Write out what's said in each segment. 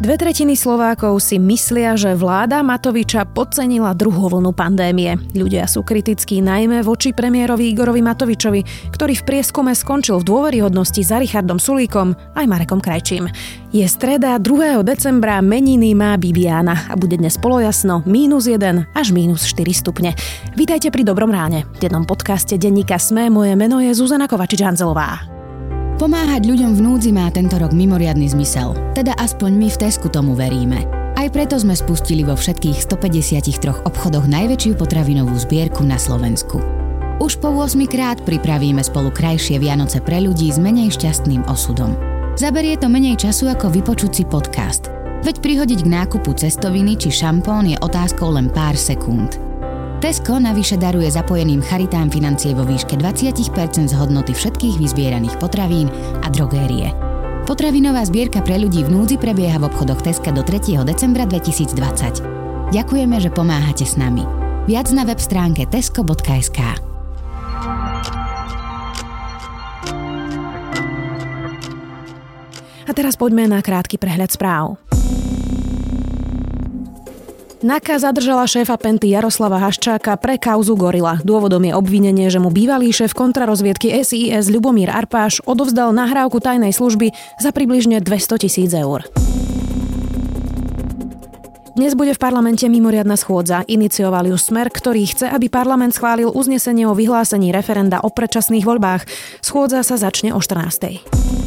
Dve tretiny Slovákov si myslia, že vláda Matoviča podcenila druhú vlnu pandémie. Ľudia sú kritickí najmä voči premiérovi Igorovi Matovičovi, ktorý v prieskume skončil v dôveryhodnosti za Richardom Sulíkom aj Marekom Krajčím. Je streda 2. decembra, meniny má Bibiana a bude dnes polojasno minus 1 až minus 4 stupne. Vítajte pri Dobrom ráne. V jednom podcaste denníka Sme moje meno je Zuzana Kovačič-Hanzelová. Pomáhať ľuďom v núdzi má tento rok mimoriadny zmysel, teda aspoň my v Tesku tomu veríme. Aj preto sme spustili vo všetkých 153 obchodoch najväčšiu potravinovú zbierku na Slovensku. Už po 8 krát pripravíme spolu krajšie Vianoce pre ľudí s menej šťastným osudom. Zaberie to menej času ako vypočuť si podcast. Veď prihodiť k nákupu cestoviny či šampón je otázkou len pár sekúnd. Tesco navyše daruje zapojeným charitám financie vo výške 20% z hodnoty všetkých vyzbieraných potravín a drogérie. Potravinová zbierka pre ľudí v núdzi prebieha v obchodoch Teska do 3. decembra 2020. Ďakujeme, že pomáhate s nami. Viac na web stránke tesco.sk. A teraz poďme na krátky prehľad správ. NAKA zadržala šéfa Penty Jaroslava Haščáka pre kauzu Gorila. Dôvodom je obvinenie, že mu bývalý šéf kontrarozviedky SIS Ľubomír Arpáš odovzdal nahrávku tajnej služby za približne 200 tisíc eur. Dnes bude v parlamente mimoriadna schôdza. Inicioval ju Smer, ktorý chce, aby parlament schválil uznesenie o vyhlásení referenda o predčasných voľbách. Schôdza sa začne o 14.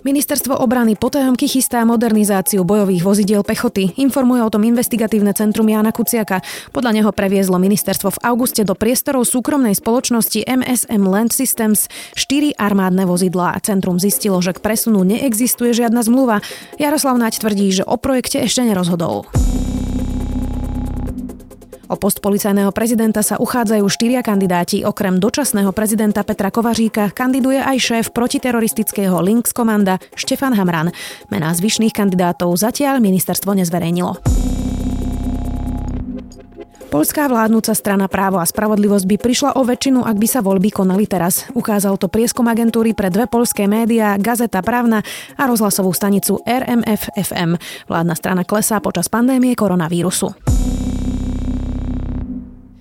Ministerstvo obrany potajomky chystá modernizáciu bojových vozidiel pechoty. Informuje o tom investigatívne centrum Jana Kuciaka. Podľa neho previezlo ministerstvo v auguste do priestorov súkromnej spoločnosti MSM Land Systems 4 armádne vozidlá. Centrum zistilo, že k presunu neexistuje žiadna zmluva. Jaroslav Naď tvrdí, že o projekte ešte nerozhodol. O post policajného prezidenta sa uchádzajú štyria kandidáti. Okrem dočasného prezidenta Petra Kovaříka kandiduje aj šéf protiteroristického Links komanda Štefan Hamran. Mená zvyšných kandidátov zatiaľ ministerstvo nezverejnilo. Polská vládnúca strana Právo a spravodlivosť by prišla o väčšinu, ak by sa voľby konali teraz. Ukázal to prieskum agentúry pre dve polské médiá Gazeta Pravna a rozhlasovú stanicu RMF FM. Vládna strana klesá počas pandémie koronavírusu.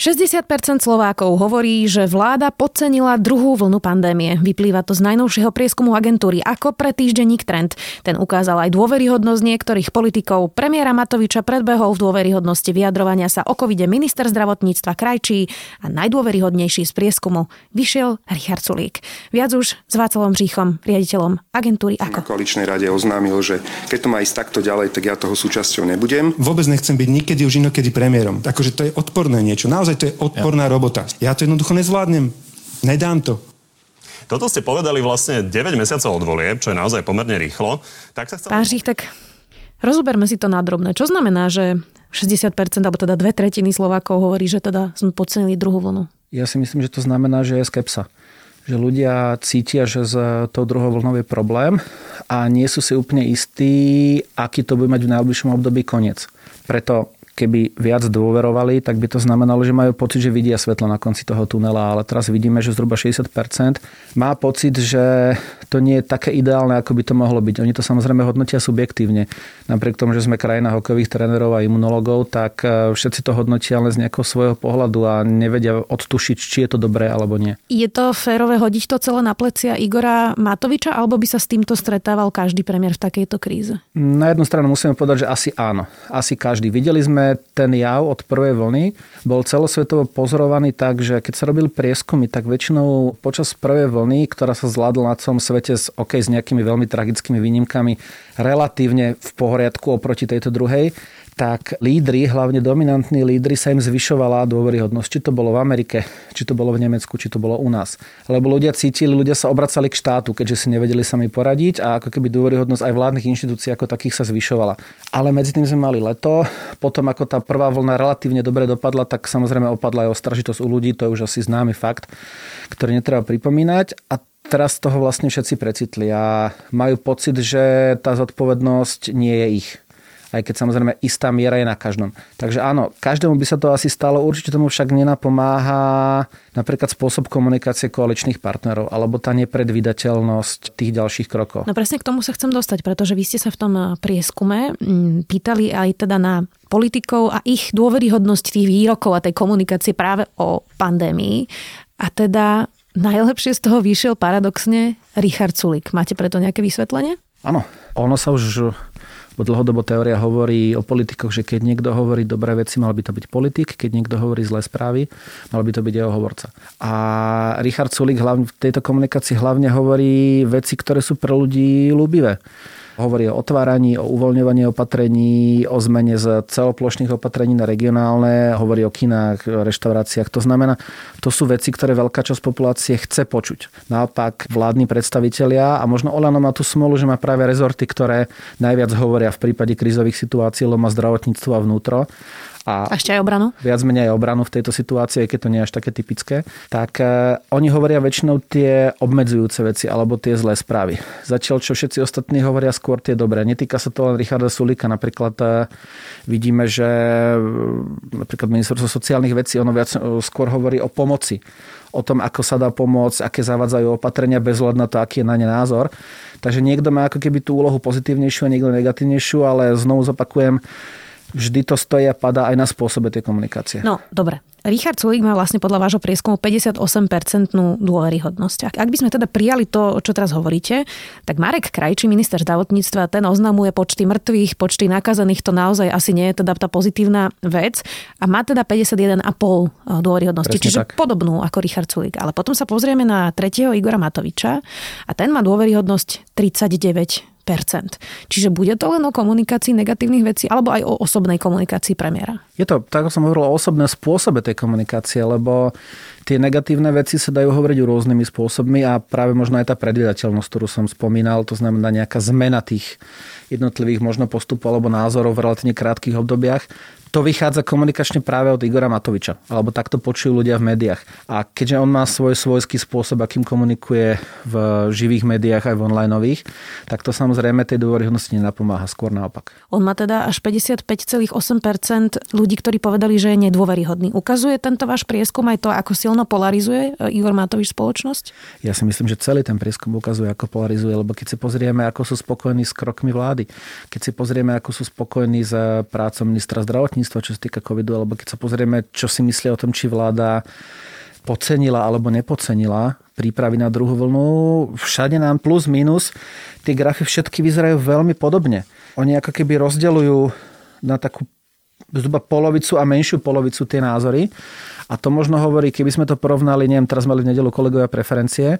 60% Slovákov hovorí, že vláda podcenila druhú vlnu pandémie. Vyplýva to z najnovšieho prieskumu agentúry ako pre týždenník Trend. Ten ukázal aj dôveryhodnosť niektorých politikov. Premiéra Matoviča predbehol v dôveryhodnosti vyjadrovania sa o covide minister zdravotníctva Krajčí a najdôveryhodnejší z prieskumu vyšiel Richard Sulík. Viac už s Václavom Říchom, riaditeľom agentúry ako. Na koaličnej rade oznámil, že keď to má ísť takto ďalej, tak ja toho súčasťou nebudem. Vôbec nechcem byť nikedy už inokedy premiérom. Akože to je odporné niečo. Naozaj naozaj to je odporná ja. robota. Ja to jednoducho nezvládnem. Nedám to. Toto ste povedali vlastne 9 mesiacov od volieb, čo je naozaj pomerne rýchlo. Tak sa chcel... Pán Žich, tak rozoberme si to na drobné. Čo znamená, že 60%, alebo teda dve tretiny Slovákov hovorí, že teda sme podcenili druhú vlnu? Ja si myslím, že to znamená, že je skepsa. Že ľudia cítia, že s tou druhou vlnou je problém a nie sú si úplne istí, aký to bude mať v najbližšom období koniec. Preto keby viac dôverovali, tak by to znamenalo, že majú pocit, že vidia svetlo na konci toho tunela, ale teraz vidíme, že zhruba 60% má pocit, že to nie je také ideálne, ako by to mohlo byť. Oni to samozrejme hodnotia subjektívne. Napriek tomu, že sme krajina hokejových trénerov a imunologov, tak e, všetci to hodnotia len z nejakého svojho pohľadu a nevedia odtušiť, či je to dobré alebo nie. Je to férové hodiť to celé na plecia Igora Matoviča, alebo by sa s týmto stretával každý premiér v takejto kríze? Na jednu stranu musíme povedať, že asi áno. Asi každý. Videli sme ten jav od prvej vlny bol celosvetovo pozorovaný tak, že keď sa robili prieskumy, tak väčšinou počas prvej vlny, ktorá sa zvládla na celom svete s, OK, s nejakými veľmi tragickými výnimkami, relatívne v poriadku oproti tejto druhej, tak lídry, hlavne dominantní lídry, sa im zvyšovala dôveryhodnosť. Či to bolo v Amerike, či to bolo v Nemecku, či to bolo u nás. Lebo ľudia cítili, ľudia sa obracali k štátu, keďže si nevedeli sami poradiť a ako keby dôveryhodnosť aj vládnych inštitúcií ako takých sa zvyšovala. Ale medzi tým sme mali leto, potom ako tá prvá vlna relatívne dobre dopadla, tak samozrejme opadla aj ostražitosť u ľudí, to je už asi známy fakt, ktorý netreba pripomínať. A teraz toho vlastne všetci precitli a majú pocit, že tá zodpovednosť nie je ich Aj keď samozrejme istá miera je na každom. Takže áno, každému by sa to asi stalo, určite tomu však nenapomáha napríklad spôsob komunikácie koaličných partnerov alebo tá nepredvídateľnosť tých ďalších krokov. No presne k tomu sa chcem dostať, pretože vy ste sa v tom prieskume mm, pýtali aj teda na politikov a ich dôveryhodnosť tých výrokov a tej komunikácie práve o pandémii. A teda najlepšie z toho vyšiel paradoxne Richard Sulik. Máte preto nejaké vysvetlenie? Áno, ono sa už bo dlhodobo teória hovorí o politikoch, že keď niekto hovorí dobré veci, mal by to byť politik, keď niekto hovorí zlé správy, mal by to byť jeho hovorca. A Richard Sulik hlavne, v tejto komunikácii hlavne hovorí veci, ktoré sú pre ľudí ľúbivé. Hovorí o otváraní, o uvoľňovaní opatrení, o zmene z celoplošných opatrení na regionálne, hovorí o kinách, reštauráciách. To znamená, to sú veci, ktoré veľká časť populácie chce počuť. Naopak vládni predstavitelia a možno Olano má tú smolu, že má práve rezorty, ktoré najviac hovoria v prípade krízových situácií, lebo má zdravotníctvo a vnútro a, a ešte aj obranu? Viac menej aj obranu v tejto situácii, keď to nie je až také typické. Tak uh, oni hovoria väčšinou tie obmedzujúce veci alebo tie zlé správy. Zatiaľ, čo všetci ostatní hovoria skôr tie dobré. Netýka sa to len Richarda Sulika. Napríklad uh, vidíme, že uh, napríklad ministerstvo sociálnych vecí ono viac uh, skôr hovorí o pomoci o tom, ako sa dá pomôcť, aké zavadzajú opatrenia bez hľadu na to, aký je na ne názor. Takže niekto má ako keby tú úlohu pozitívnejšiu a niekto negatívnejšiu, ale znovu zopakujem, vždy to stojí a padá aj na spôsobe tej komunikácie. No, dobre. Richard Sulik má vlastne podľa vášho prieskumu 58% dôveryhodnosť. Ak by sme teda prijali to, čo teraz hovoríte, tak Marek Krajčí, minister zdravotníctva, ten oznamuje počty mŕtvych, počty nakazených, to naozaj asi nie je teda tá pozitívna vec a má teda 51,5 dôveryhodnosti, Presne čiže tak. podobnú ako Richard Sulik. Ale potom sa pozrieme na tretieho Igora Matoviča a ten má dôveryhodnosť 39 Čiže bude to len o komunikácii negatívnych vecí alebo aj o osobnej komunikácii premiéra? Je to, tak ako som hovoril, o osobnom spôsobe tej komunikácie, lebo tie negatívne veci sa dajú hovoriť rôznymi spôsobmi a práve možno aj tá predvydateľnosť, ktorú som spomínal, to znamená nejaká zmena tých jednotlivých možno postupov alebo názorov v relatívne krátkých obdobiach, to vychádza komunikačne práve od Igora Matoviča, alebo takto počujú ľudia v médiách. A keďže on má svoj svojský spôsob, akým komunikuje v živých médiách aj v onlineových, tak to samozrejme tej dôveryhodnosti nenapomáha, skôr naopak. On má teda až 55,8% ľudí, ktorí povedali, že je nedôveryhodný. Ukazuje tento váš prieskum aj to, ako silno polarizuje e, Igor Matovič spoločnosť? Ja si myslím, že celý ten prieskum ukazuje, ako polarizuje, lebo keď si pozrieme, ako sú spokojní s krokmi vlády, keď si pozrieme, ako sú spokojní s prácou ministra zdravotníctva, zdravotníctva, čo sa týka covidu, alebo keď sa pozrieme, čo si myslia o tom, či vláda podcenila alebo nepodcenila prípravy na druhú vlnu. Všade nám plus, minus, tie grafy všetky vyzerajú veľmi podobne. Oni ako keby rozdeľujú na takú zhruba polovicu a menšiu polovicu tie názory. A to možno hovorí, keby sme to porovnali, neviem, teraz mali v nedelu kolegovia preferencie,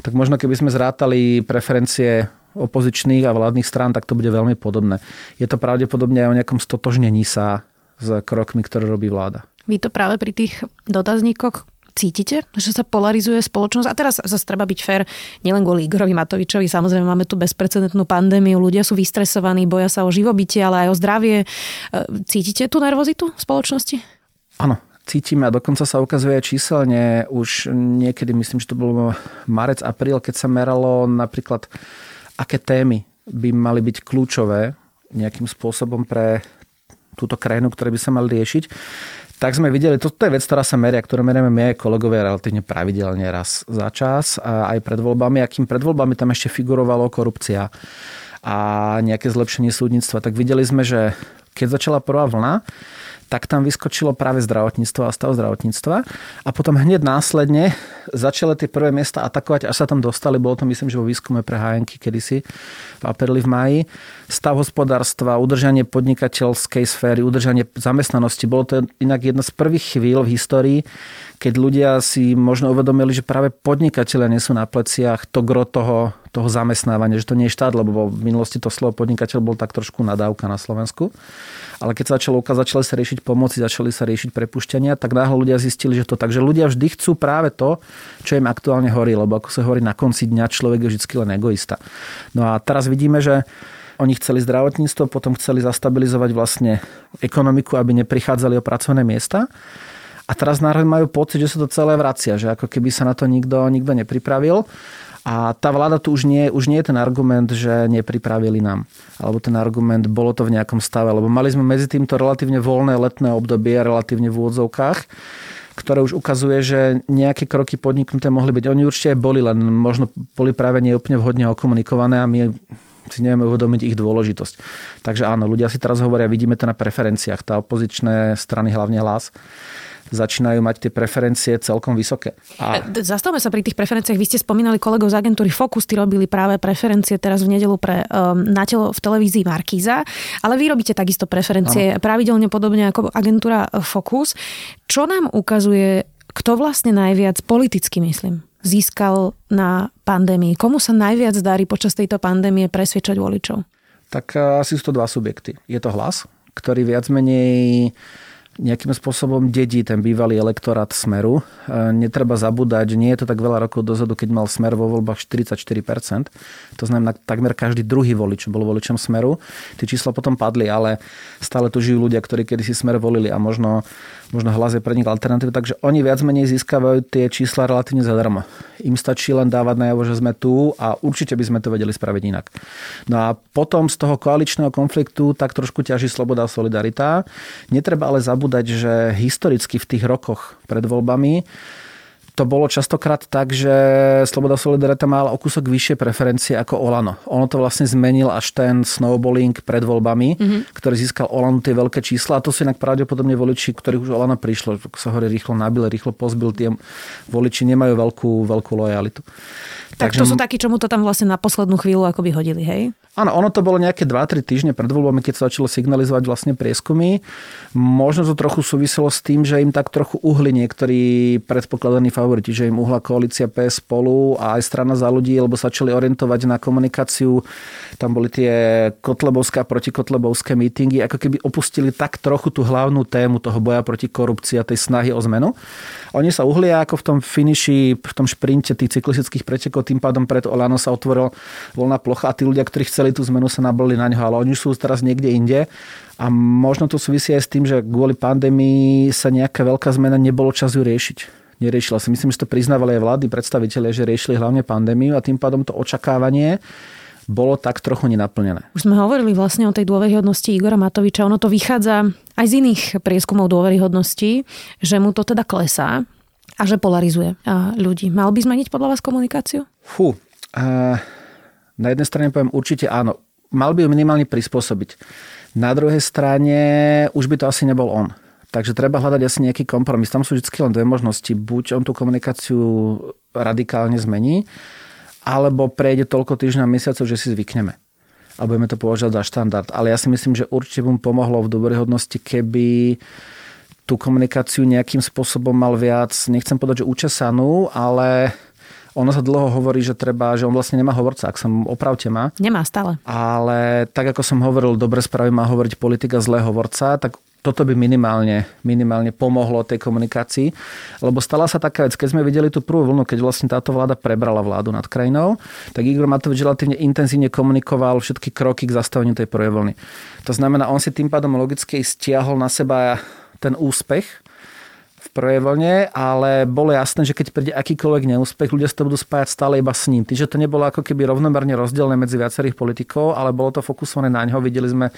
tak možno keby sme zrátali preferencie opozičných a vládnych strán, tak to bude veľmi podobné. Je to pravdepodobne aj o nejakom stotožnení sa s krokmi, ktoré robí vláda. Vy to práve pri tých dotazníkoch cítite, že sa polarizuje spoločnosť? A teraz zase treba byť fér, nielen kvôli Igorovi Matovičovi, samozrejme máme tu bezprecedentnú pandémiu, ľudia sú vystresovaní, boja sa o živobytie, ale aj o zdravie. E, cítite tú nervozitu v spoločnosti? Áno, cítime a dokonca sa ukazuje číselne už niekedy, myslím, že to bolo marec, apríl, keď sa meralo napríklad, aké témy by mali byť kľúčové nejakým spôsobom pre túto krajinu, ktoré by sa mali riešiť, tak sme videli, toto je vec, ktorá sa meria, ktorú merieme my aj kolegovia relatívne pravidelne raz za čas, aj pred voľbami, akým pred voľbami tam ešte figurovalo korupcia a nejaké zlepšenie súdnictva, tak videli sme, že keď začala prvá vlna, tak tam vyskočilo práve zdravotníctvo a stav zdravotníctva. A potom hneď následne začali tie prvé miesta atakovať, až sa tam dostali, bolo to myslím, že vo výskume pre HNky kedysi v apríli v maji. Stav hospodárstva, udržanie podnikateľskej sféry, udržanie zamestnanosti. Bolo to inak jedna z prvých chvíľ v histórii, keď ľudia si možno uvedomili, že práve podnikatelia nie sú na pleciach to gro toho, toho zamestnávania, že to nie je štát, lebo v minulosti to slovo podnikateľ bol tak trošku nadávka na Slovensku. Ale keď sa začalo ukázať, začali sa riešiť pomoci, začali sa riešiť prepušťania, tak náhle ľudia zistili, že to tak, že ľudia vždy chcú práve to, čo im aktuálne horí, lebo ako sa hovorí na konci dňa, človek je vždy len egoista. No a teraz vidíme, že oni chceli zdravotníctvo, potom chceli zastabilizovať vlastne ekonomiku, aby neprichádzali o pracovné miesta. A teraz národne majú pocit, že sa to celé vracia, že ako keby sa na to nikto, nikto nepripravil. A tá vláda tu už nie, už nie je ten argument, že nepripravili nám. Alebo ten argument, bolo to v nejakom stave. Lebo mali sme medzi týmto relatívne voľné letné obdobie, relatívne v úvodzovkách ktoré už ukazuje, že nejaké kroky podniknuté mohli byť. Oni určite boli, len možno boli práve neúplne vhodne okomunikované a my si nevieme uvedomiť ich dôležitosť. Takže áno, ľudia si teraz hovoria, vidíme to na preferenciách. Tá opozičné strany, hlavne hlas, začínajú mať tie preferencie celkom vysoké. A... E, zastavme sa pri tých preferenciách. Vy ste spomínali kolegov z agentúry Focus, tí robili práve preferencie teraz v nedelu pre um, na telo v televízii Markíza, ale vy robíte takisto preferencie ano. pravidelne podobne ako agentúra Focus. Čo nám ukazuje, kto vlastne najviac politicky, myslím, získal na pandémii? Komu sa najviac darí počas tejto pandémie presviečať voličov? Tak e, asi sú to dva subjekty. Je to hlas, ktorý viac menej nejakým spôsobom dedí ten bývalý elektorát Smeru. E, netreba zabúdať, nie je to tak veľa rokov dozadu, keď mal Smer vo voľbách 44%. To znamená, takmer každý druhý volič bol voličom Smeru. Tie čísla potom padli, ale stále tu žijú ľudia, ktorí kedysi Smer volili a možno možno hlas je pre nich alternatíva, takže oni viac menej získavajú tie čísla relatívne zadarmo. Im stačí len dávať najavo, že sme tu a určite by sme to vedeli spraviť inak. No a potom z toho koaličného konfliktu tak trošku ťaží sloboda a solidarita. Netreba ale zabúdať, že historicky v tých rokoch pred voľbami to bolo častokrát tak, že Sloboda Solidarita mala o kúsok vyššie preferencie ako Olano. Ono to vlastne zmenil až ten snowballing pred voľbami, mm-hmm. ktorý získal Olano tie veľké čísla a to sú inak pravdepodobne voliči, ktorých už Olano prišlo, sa hovorí rýchlo nabile, rýchlo pozbil, tie voliči nemajú veľkú, veľkú lojalitu. Tak Takže... to sú takí, čo mu to tam vlastne na poslednú chvíľu ako by hodili, hej? Áno, ono to bolo nejaké 2-3 týždne pred voľbami, keď sa začalo signalizovať vlastne prieskumy. Možno to trochu súviselo s tým, že im tak trochu uhli niektorí predpokladaní favoriti, že im uhla koalícia PS spolu a aj strana za ľudí, lebo začali orientovať na komunikáciu. Tam boli tie kotlebovské a protikotlebovské mítingy, ako keby opustili tak trochu tú hlavnú tému toho boja proti korupcii a tej snahy o zmenu. Oni sa uhlia ako v tom finiši, v tom šprinte tých cyklistických pretekov, tým pádom pred Olano sa otvoril voľná plocha a tí ľudia, ktorí chceli tú zmenu, sa nabrali na ňo, ale oni sú teraz niekde inde. A možno to súvisí aj s tým, že kvôli pandémii sa nejaká veľká zmena nebolo čas ju riešiť neriešila si. Myslím, že to priznávali aj vlády, predstavitelia, že riešili hlavne pandémiu a tým pádom to očakávanie bolo tak trochu nenaplnené. Už sme hovorili vlastne o tej dôveryhodnosti Igora Matoviča. Ono to vychádza aj z iných prieskumov dôveryhodnosti, že mu to teda klesá a že polarizuje ľudí. Mal by zmeniť podľa vás komunikáciu? Fú, uh, na jednej strane poviem určite áno. Mal by ju minimálne prispôsobiť. Na druhej strane už by to asi nebol on. Takže treba hľadať asi nejaký kompromis. Tam sú vždy len dve možnosti. Buď on tú komunikáciu radikálne zmení, alebo prejde toľko týždňov a mesiacov, že si zvykneme. A budeme to považovať za štandard. Ale ja si myslím, že určite by mu pomohlo v dobrehodnosti, keby tú komunikáciu nejakým spôsobom mal viac, nechcem povedať, že učesanú, ale ono sa dlho hovorí, že treba, že on vlastne nemá hovorca, ak som opravte má. Nemá stále. Ale tak ako som hovoril, dobre správy má hovoriť politika zlé hovorca, tak toto by minimálne, minimálne pomohlo tej komunikácii. Lebo stala sa taká vec, keď sme videli tú prvú vlnu, keď vlastne táto vláda prebrala vládu nad krajinou, tak Igor Matovič relatívne intenzívne komunikoval všetky kroky k zastaveniu tej prvej vlny. To znamená, on si tým pádom logicky stiahol na seba ten úspech, v prvej vlne, ale bolo jasné, že keď príde akýkoľvek neúspech, ľudia sa to budú spájať stále iba s ním. Čiže to nebolo ako keby rovnomerne rozdelené medzi viacerých politikov, ale bolo to fokusované na ňo. Videli sme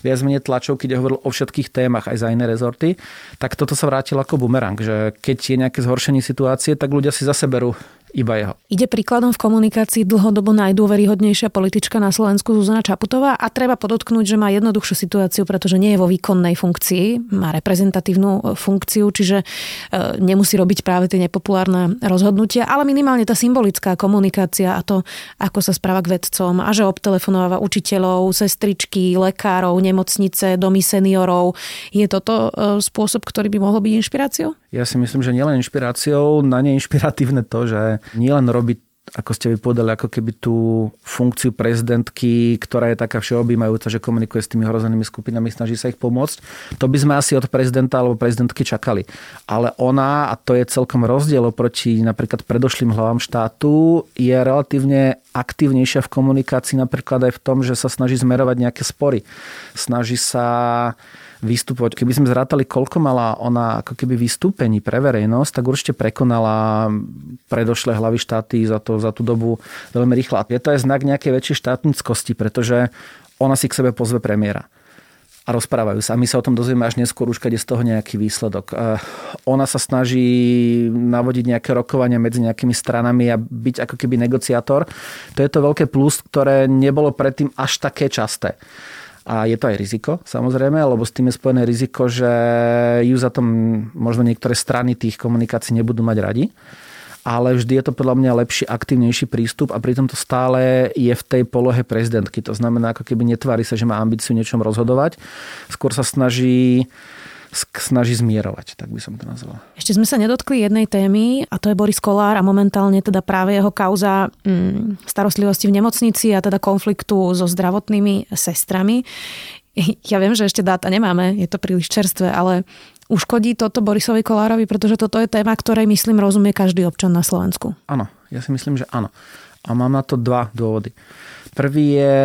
viac menej tlačov, keď hovoril o všetkých témach aj za iné rezorty. Tak toto sa vrátilo ako bumerang, že keď je nejaké zhoršenie situácie, tak ľudia si zase berú iba jeho. Ide príkladom v komunikácii dlhodobo najdôveryhodnejšia politička na Slovensku Zuzana Čaputová a treba podotknúť, že má jednoduchšiu situáciu, pretože nie je vo výkonnej funkcii, má reprezentatívnu e, funkciu, čiže e, nemusí robiť práve tie nepopulárne rozhodnutia, ale minimálne tá symbolická komunikácia a to, ako sa správa k vedcom a že obtelefonováva učiteľov, sestričky, lekárov, nemocnice, domy seniorov. Je toto e, spôsob, ktorý by mohol byť inšpiráciou? Ja si myslím, že nielen inšpiráciou, na ne inšpiratívne to, že nielen robiť ako ste vypovedali, ako keby tú funkciu prezidentky, ktorá je taká všeobjímajúca, že komunikuje s tými hrozenými skupinami, snaží sa ich pomôcť. To by sme asi od prezidenta alebo prezidentky čakali. Ale ona, a to je celkom rozdiel oproti napríklad predošlým hlavám štátu, je relatívne aktívnejšia v komunikácii napríklad aj v tom, že sa snaží zmerovať nejaké spory. Snaží sa vystupovať. Keby sme zrátali, koľko mala ona ako keby vystúpení pre verejnosť, tak určite prekonala predošlé hlavy štáty za, to, za tú dobu veľmi rýchlo. Je to aj znak nejakej väčšej štátnickosti, pretože ona si k sebe pozve premiéra a rozprávajú sa. A my sa o tom dozvieme až neskôr, už keď je z toho nejaký výsledok. Ona sa snaží navodiť nejaké rokovania medzi nejakými stranami a byť ako keby negociátor. To je to veľké plus, ktoré nebolo predtým až také časté. A je to aj riziko, samozrejme, lebo s tým je spojené riziko, že ju za tom možno niektoré strany tých komunikácií nebudú mať radi ale vždy je to podľa mňa lepší, aktívnejší prístup a pritom to stále je v tej polohe prezidentky. To znamená, ako keby netvári sa, že má ambíciu niečom rozhodovať. Skôr sa snaží snaží zmierovať, tak by som to nazval. Ešte sme sa nedotkli jednej témy a to je Boris Kolár a momentálne teda práve jeho kauza mm, starostlivosti v nemocnici a teda konfliktu so zdravotnými sestrami. Ja viem, že ešte dáta nemáme, je to príliš čerstvé, ale Uškodí toto Borisovi Kolárovi, pretože toto je téma, ktorej myslím rozumie každý občan na Slovensku. Áno, ja si myslím, že áno. A mám na to dva dôvody. Prvý je,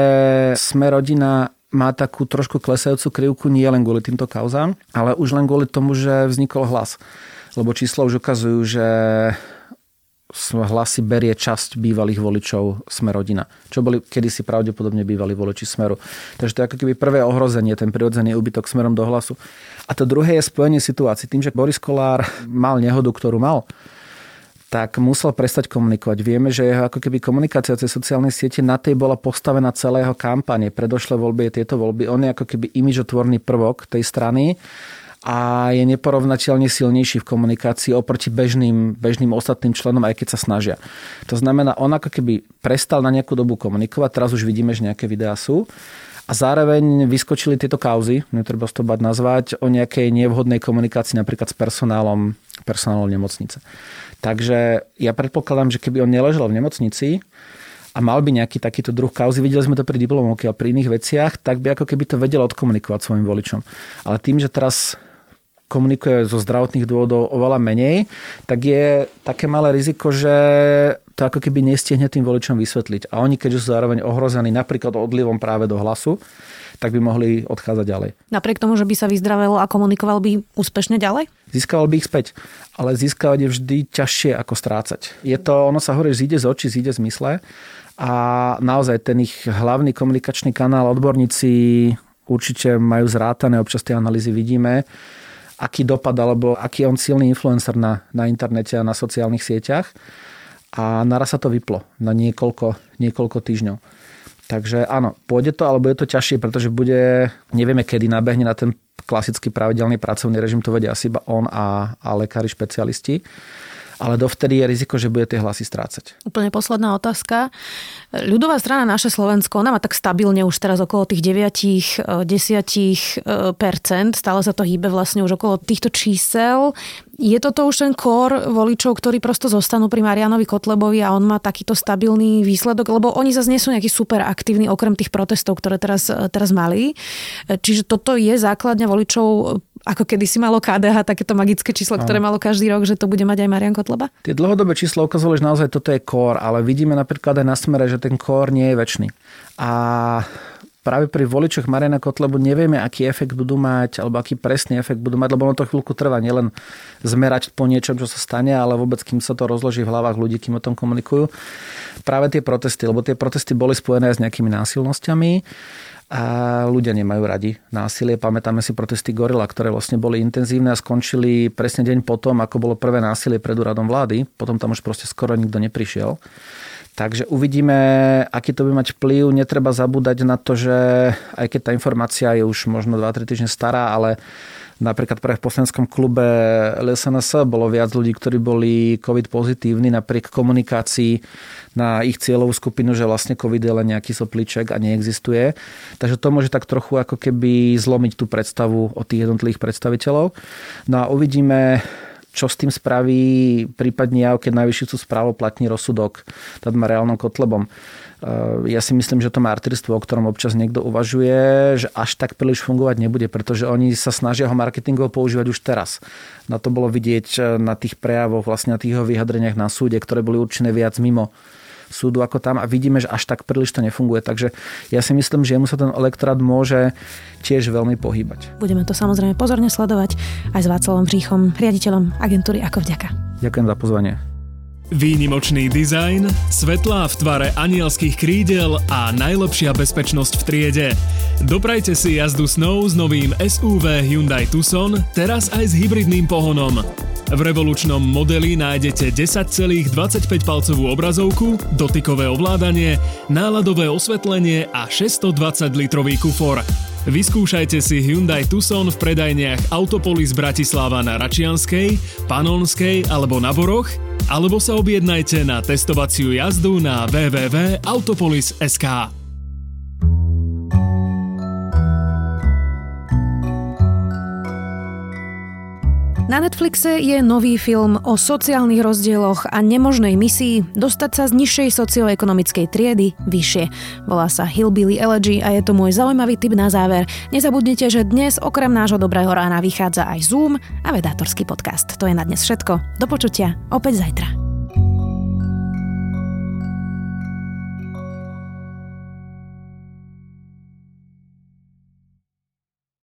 sme rodina má takú trošku klesajúcu krivku nie len kvôli týmto kauzám, ale už len kvôli tomu, že vznikol hlas. Lebo čísla už ukazujú, že hlasy berie časť bývalých voličov Sme rodina, čo boli kedysi pravdepodobne bývalí voliči Smeru. Takže to je ako keby prvé ohrozenie, ten prirodzený úbytok smerom do hlasu. A to druhé je spojenie situácií. Tým, že Boris Kolár mal nehodu, ktorú mal, tak musel prestať komunikovať. Vieme, že jeho ako keby komunikácia cez sociálne siete na tej bola postavená celé jeho kampanie. Predošlé voľby je tieto voľby. On je ako keby imidžotvorný prvok tej strany a je neporovnateľne silnejší v komunikácii oproti bežným, bežným ostatným členom, aj keď sa snažia. To znamená, on ako keby prestal na nejakú dobu komunikovať, teraz už vidíme, že nejaké videá sú a zároveň vyskočili tieto kauzy, netreba to bať nazvať, o nejakej nevhodnej komunikácii napríklad s personálom, personálom nemocnice. Takže ja predpokladám, že keby on neležal v nemocnici, a mal by nejaký takýto druh kauzy, videli sme to pri diplomovke a pri iných veciach, tak by ako keby to vedel odkomunikovať svojim voličom. Ale tým, že teraz komunikuje zo zdravotných dôvodov oveľa menej, tak je také malé riziko, že to ako keby nestihne tým voličom vysvetliť. A oni, keďže sú zároveň ohrození napríklad odlivom práve do hlasu, tak by mohli odchádzať ďalej. Napriek tomu, že by sa vyzdravelo a komunikoval by úspešne ďalej? Získaval by ich späť, ale získavať je vždy ťažšie ako strácať. Je to, ono sa hovorí, zíde z očí, zíde z mysle a naozaj ten ich hlavný komunikačný kanál, odborníci určite majú zrátané, občas tie analýzy vidíme, aký dopad alebo aký on silný influencer na, na internete a na sociálnych sieťach a naraz sa to vyplo na niekoľko, niekoľko týždňov. Takže áno, pôjde to, alebo je to ťažšie, pretože bude, nevieme kedy nabehne na ten klasický pravidelný pracovný režim, to vedia asi iba on a, a lekári špecialisti ale dovtedy je riziko, že bude tie hlasy strácať. Úplne posledná otázka. Ľudová strana Naše Slovensko, ona má tak stabilne už teraz okolo tých 9-10 percent, stále sa to hýbe vlastne už okolo týchto čísel. Je toto už ten kór voličov, ktorí prosto zostanú pri Marianovi Kotlebovi a on má takýto stabilný výsledok, lebo oni zase nie sú nejaký super aktívni okrem tých protestov, ktoré teraz, teraz mali. Čiže toto je základňa voličov ako kedy si malo KDH, takéto magické číslo, ktoré malo každý rok, že to bude mať aj Marian Kotleba? Tie dlhodobé čísla ukazovali, že naozaj toto je core, ale vidíme napríklad aj na smere, že ten core nie je väčší. A práve pri voličoch Mariana Kotlebu nevieme, aký efekt budú mať, alebo aký presný efekt budú mať, lebo ono to chvíľku trvá nielen zmerať po niečom, čo sa stane, ale vôbec kým sa to rozloží v hlavách ľudí, kým o tom komunikujú. Práve tie protesty, lebo tie protesty boli spojené s nejakými násilnosťami a ľudia nemajú radi násilie. Pamätáme si protesty Gorila, ktoré vlastne boli intenzívne a skončili presne deň potom, ako bolo prvé násilie pred úradom vlády. Potom tam už proste skoro nikto neprišiel. Takže uvidíme, aký to bude mať vplyv. Netreba zabúdať na to, že aj keď tá informácia je už možno 2-3 týždne stará, ale Napríklad pre v poslanskom klube LSNS bolo viac ľudí, ktorí boli COVID pozitívni napriek komunikácii na ich cieľovú skupinu, že vlastne COVID je len nejaký sopliček a neexistuje. Takže to môže tak trochu ako keby zlomiť tú predstavu o tých jednotlivých predstaviteľov. No a uvidíme, čo s tým spraví prípadne ja, keď najvyšší sú správoplatný rozsudok nad Mariálnom Kotlebom. Eh, ja si myslím, že to martyrstvo, o ktorom občas niekto uvažuje, že až tak príliš fungovať nebude, pretože oni sa snažia ho marketingovo používať už teraz. Na to bolo vidieť eh, na tých prejavoch, vlastne na tých jeho vyjadreniach na súde, ktoré boli určené viac mimo súdu ako tam a vidíme, že až tak príliš to nefunguje. Takže ja si myslím, že jemu sa ten elektorát môže tiež veľmi pohýbať. Budeme to samozrejme pozorne sledovať aj s Václavom Vříchom, riaditeľom agentúry Ako vďaka. Ďakujem za pozvanie. Výnimočný dizajn, svetlá v tvare anielských krídel a najlepšia bezpečnosť v triede. Doprajte si jazdu snov s novým SUV Hyundai Tucson, teraz aj s hybridným pohonom. V revolučnom modeli nájdete 10,25-palcovú obrazovku, dotykové ovládanie, náladové osvetlenie a 620-litrový kufor. Vyskúšajte si Hyundai Tucson v predajniach Autopolis Bratislava na Račianskej, Panonskej alebo na Boroch, alebo sa objednajte na testovaciu jazdu na www.autopolis.sk. Na Netflixe je nový film o sociálnych rozdieloch a nemožnej misii dostať sa z nižšej socioekonomickej triedy vyššie. Volá sa Hillbilly Elegy a je to môj zaujímavý tip na záver. Nezabudnite, že dnes okrem nášho dobrého rána vychádza aj Zoom a vedátorský podcast. To je na dnes všetko. Do počutia opäť zajtra.